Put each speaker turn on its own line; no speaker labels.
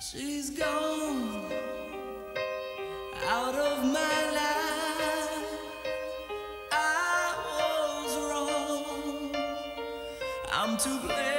She's gone out of my life. I was wrong. I'm to blame.